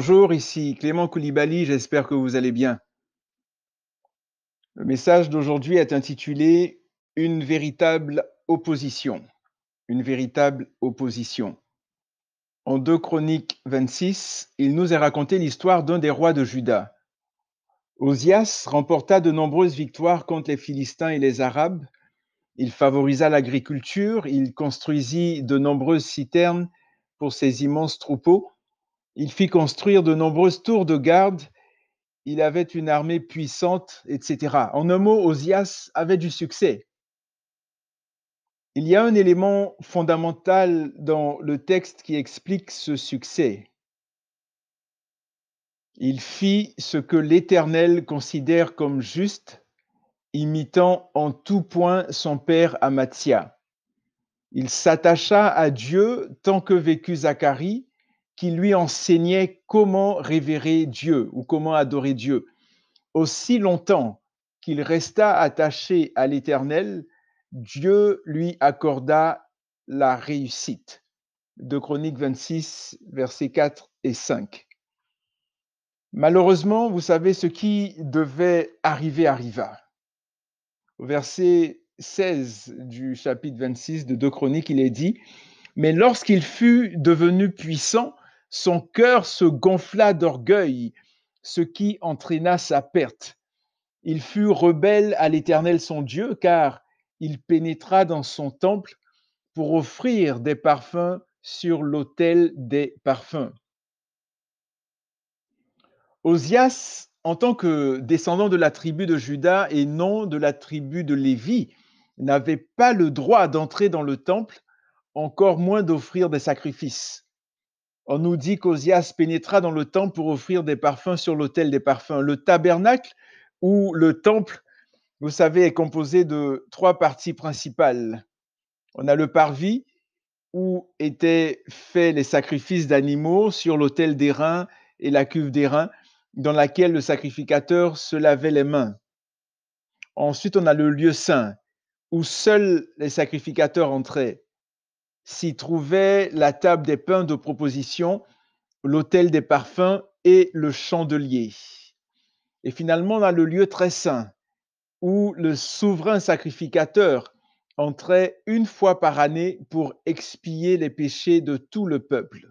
Bonjour, ici Clément Koulibaly, j'espère que vous allez bien. Le message d'aujourd'hui est intitulé Une véritable opposition. Une véritable opposition. En 2 Chroniques 26, il nous est raconté l'histoire d'un des rois de Juda. Osias remporta de nombreuses victoires contre les Philistins et les Arabes. Il favorisa l'agriculture, il construisit de nombreuses citernes pour ses immenses troupeaux. Il fit construire de nombreuses tours de garde. Il avait une armée puissante, etc. En un mot, Osias avait du succès. Il y a un élément fondamental dans le texte qui explique ce succès. Il fit ce que l'Éternel considère comme juste, imitant en tout point son père Amathia. Il s'attacha à Dieu tant que vécut Zacharie, qui lui enseignait comment révérer Dieu ou comment adorer Dieu. Aussi longtemps qu'il resta attaché à l'Éternel, Dieu lui accorda la réussite. De Chroniques 26, versets 4 et 5. Malheureusement, vous savez, ce qui devait arriver arriva. Au verset 16 du chapitre 26 de 2 Chroniques, il est dit, Mais lorsqu'il fut devenu puissant, son cœur se gonfla d'orgueil, ce qui entraîna sa perte. Il fut rebelle à l'Éternel son Dieu, car il pénétra dans son temple pour offrir des parfums sur l'autel des parfums. Osias, en tant que descendant de la tribu de Juda et non de la tribu de Lévi, n'avait pas le droit d'entrer dans le temple, encore moins d'offrir des sacrifices. On nous dit qu'Osias pénétra dans le temple pour offrir des parfums sur l'autel des parfums. Le tabernacle ou le temple, vous savez, est composé de trois parties principales. On a le parvis où étaient faits les sacrifices d'animaux sur l'autel des reins et la cuve des reins dans laquelle le sacrificateur se lavait les mains. Ensuite, on a le lieu saint, où seuls les sacrificateurs entraient. S'y trouvait la table des pains de proposition, l'autel des parfums et le chandelier. Et finalement, on a le lieu très saint, où le souverain sacrificateur entrait une fois par année pour expier les péchés de tout le peuple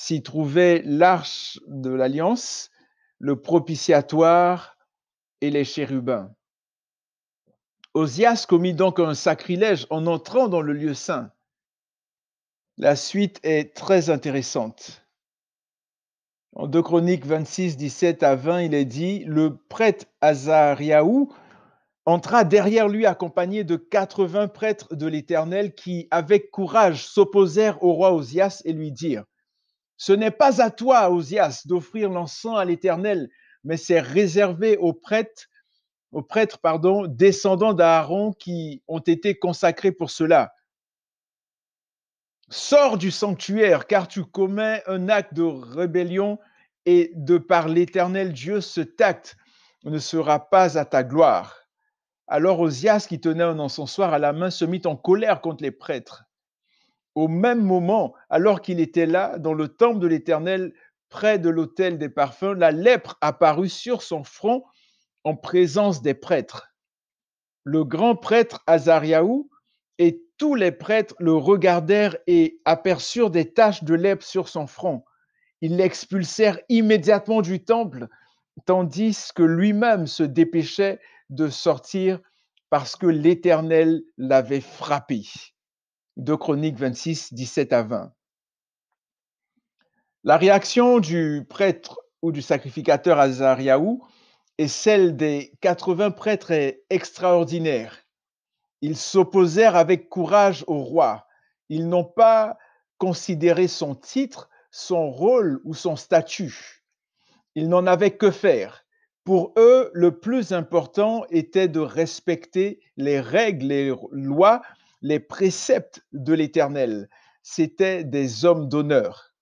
s'y trouvait l'arche de l'alliance, le propitiatoire et les chérubins. Osias commit donc un sacrilège en entrant dans le lieu saint. La suite est très intéressante. En 2 Chroniques 26, 17 à 20, il est dit Le prêtre Azariaou entra derrière lui accompagné de 80 prêtres de l'Éternel qui, avec courage, s'opposèrent au roi Osias et lui dirent ce n'est pas à toi, Osias, d'offrir l'encens à l'Éternel, mais c'est réservé aux prêtres, aux prêtres descendants d'Aaron qui ont été consacrés pour cela. Sors du sanctuaire, car tu commets un acte de rébellion et de par l'Éternel Dieu, ce acte ne sera pas à ta gloire. Alors Osias, qui tenait un encensoir à la main, se mit en colère contre les prêtres au même moment, alors qu'il était là, dans le temple de l'Éternel, près de l'autel des parfums, la lèpre apparut sur son front en présence des prêtres. Le grand prêtre Azariaou et tous les prêtres le regardèrent et aperçurent des taches de lèpre sur son front. Ils l'expulsèrent immédiatement du temple, tandis que lui-même se dépêchait de sortir parce que l'Éternel l'avait frappé. 2 Chroniques 26, 17 à 20. La réaction du prêtre ou du sacrificateur Azariaou et celle des 80 prêtres est extraordinaire. Ils s'opposèrent avec courage au roi. Ils n'ont pas considéré son titre, son rôle ou son statut. Ils n'en avaient que faire. Pour eux, le plus important était de respecter les règles, les lois les préceptes de l'Éternel. C'étaient des hommes d'honneur.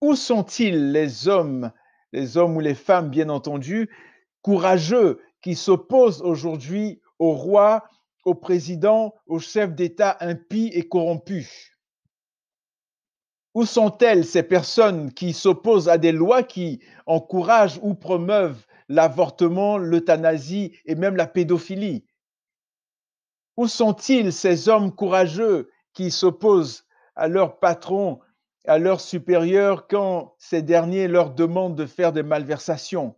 Où sont-ils les hommes, les hommes ou les femmes, bien entendu, courageux qui s'opposent aujourd'hui au roi, au président, au chef d'État impie et corrompu. Où sont-elles ces personnes qui s'opposent à des lois qui encouragent ou promeuvent l'avortement, l'euthanasie et même la pédophilie? Où sont-ils ces hommes courageux qui s'opposent à leur patron, à leur supérieur quand ces derniers leur demandent de faire des malversations?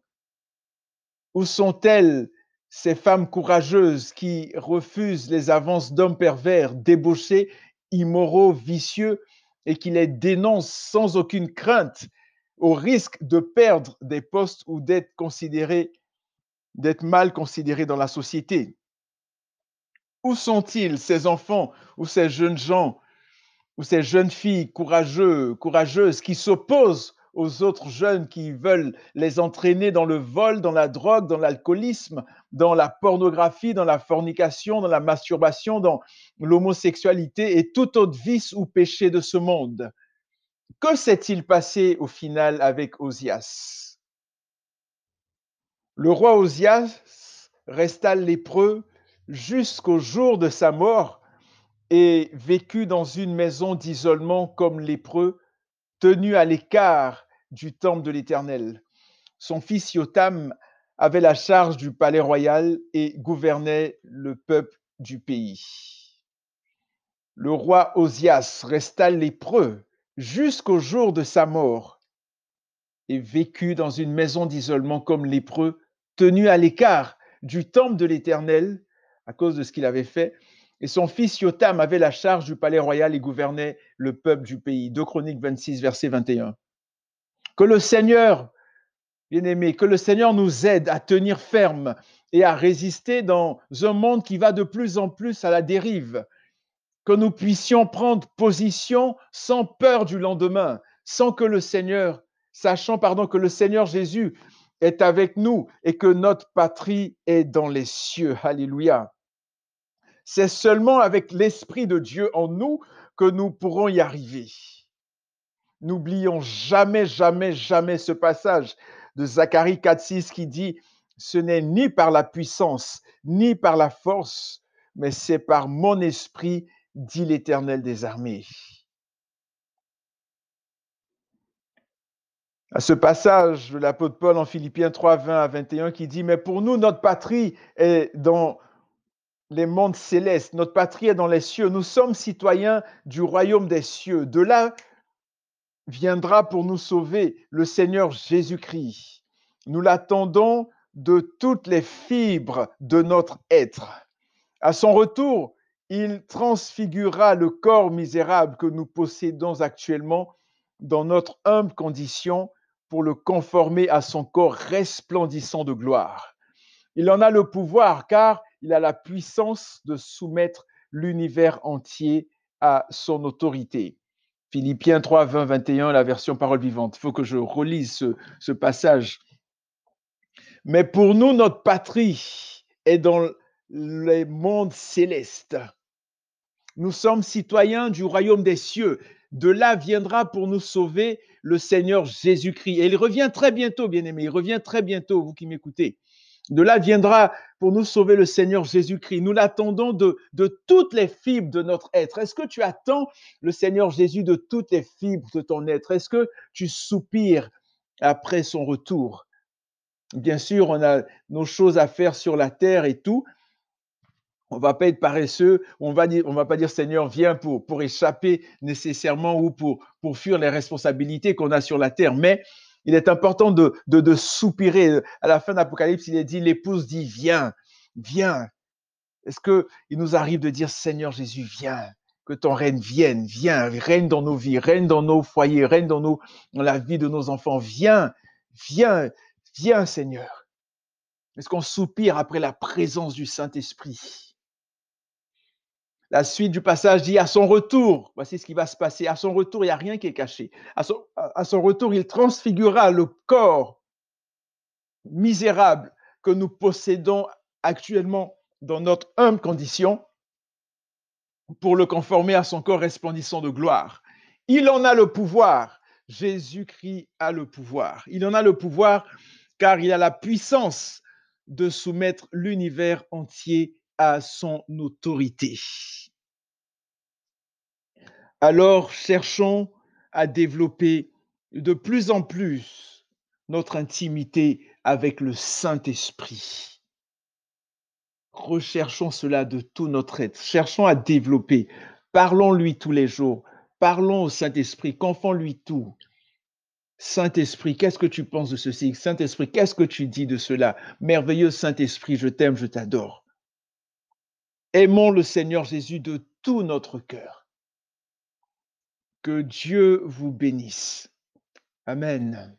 Où sont-elles ces femmes courageuses qui refusent les avances d'hommes pervers, débauchés, immoraux, vicieux et qui les dénoncent sans aucune crainte au risque de perdre des postes ou d'être considérés, d'être mal considérés dans la société. Où sont-ils, ces enfants ou ces jeunes gens ou ces jeunes filles courageux, courageuses qui s'opposent aux autres jeunes qui veulent les entraîner dans le vol, dans la drogue, dans l'alcoolisme, dans la pornographie, dans la fornication, dans la masturbation, dans l'homosexualité et tout autre vice ou péché de ce monde. Que s'est-il passé au final avec Osias? Le roi Osias resta lépreux jusqu'au jour de sa mort et vécut dans une maison d'isolement comme lépreux, tenu à l'écart du temple de l'Éternel. Son fils Yotam avait la charge du palais royal et gouvernait le peuple du pays. Le roi Osias resta lépreux jusqu'au jour de sa mort et vécut dans une maison d'isolement comme lépreux, tenu à l'écart du temple de l'Éternel à cause de ce qu'il avait fait. Et son fils Yotam avait la charge du palais royal et gouvernait le peuple du pays. 2 Chroniques 26, verset 21. Que le Seigneur Bien-aimés, que le Seigneur nous aide à tenir ferme et à résister dans un monde qui va de plus en plus à la dérive. Que nous puissions prendre position sans peur du lendemain, sans que le Seigneur, sachant pardon que le Seigneur Jésus est avec nous et que notre patrie est dans les cieux. Alléluia. C'est seulement avec l'Esprit de Dieu en nous que nous pourrons y arriver. N'oublions jamais, jamais, jamais ce passage de Zacharie 4.6 qui dit, ce n'est ni par la puissance, ni par la force, mais c'est par mon esprit, dit l'Éternel des armées. À ce passage de l'apôtre Paul en Philippiens 3, 20 à 21 qui dit, mais pour nous, notre patrie est dans les mondes célestes, notre patrie est dans les cieux, nous sommes citoyens du royaume des cieux. De là viendra pour nous sauver, le Seigneur Jésus-Christ. Nous l'attendons de toutes les fibres de notre être. À son retour, il transfigurera le corps misérable que nous possédons actuellement dans notre humble condition pour le conformer à son corps resplendissant de gloire. Il en a le pouvoir car il a la puissance de soumettre l'univers entier à son autorité. Philippiens 3, 20, 21, la version parole vivante. Il faut que je relise ce, passage. Mais pour nous, notre patrie est dans les mondes célestes. Nous sommes citoyens du royaume des cieux. De là viendra pour nous sauver le Seigneur Jésus-Christ. Et il revient très bientôt, bien-aimés. Il revient très bientôt, vous qui m'écoutez. De là viendra pour nous sauver le Seigneur Jésus-Christ. Nous l'attendons de, toutes les fibres de notre être. Est-ce que tu attends le Seigneur Jésus de toutes les fibres de ton être? Est-ce que tu soupires après son retour? Bien sûr, on a nos choses à faire sur la terre et tout. On va pas être paresseux. On va va pas dire Seigneur, viens pour, pour échapper nécessairement ou pour, pour fuir les responsabilités qu'on a sur la terre. Mais il est important de, soupirer. À la fin d'Apocalypse, il est dit, l'épouse dit, viens, viens. Est-ce qu'il nous arrive de dire, Seigneur Jésus, viens, que ton règne vienne, viens, règne dans nos vies, règne dans nos foyers, règne dans, nos, dans la vie de nos enfants, viens, viens, viens, Seigneur. Est-ce qu'on soupire après la présence du Saint-Esprit? La suite du passage dit à son retour, voici ce qui va se passer. À son retour, il n'y a rien qui est caché. À son, retour, il transfigurera le corps misérable que nous possédons actuellement dans notre humble condition pour le conformer à son corps resplendissant de gloire. Il en a le pouvoir. Jésus-Christ a le pouvoir. Il en a le pouvoir car il a la puissance de soumettre l'univers entier à son autorité. Alors cherchons à développer de plus en plus notre intimité avec le Saint-Esprit. Recherchons cela de tout notre être. Cherchons à développer. Parlons-lui tous les jours. Parlons au Saint-Esprit. Confons-lui tout. Saint-Esprit, qu'est-ce que tu penses de ceci? Saint-Esprit, qu'est-ce que tu dis de cela? Merveilleux Saint-Esprit, je t'aime, je t'adore. Aimons le Seigneur Jésus de tout notre cœur. Que Dieu vous bénisse. Amen.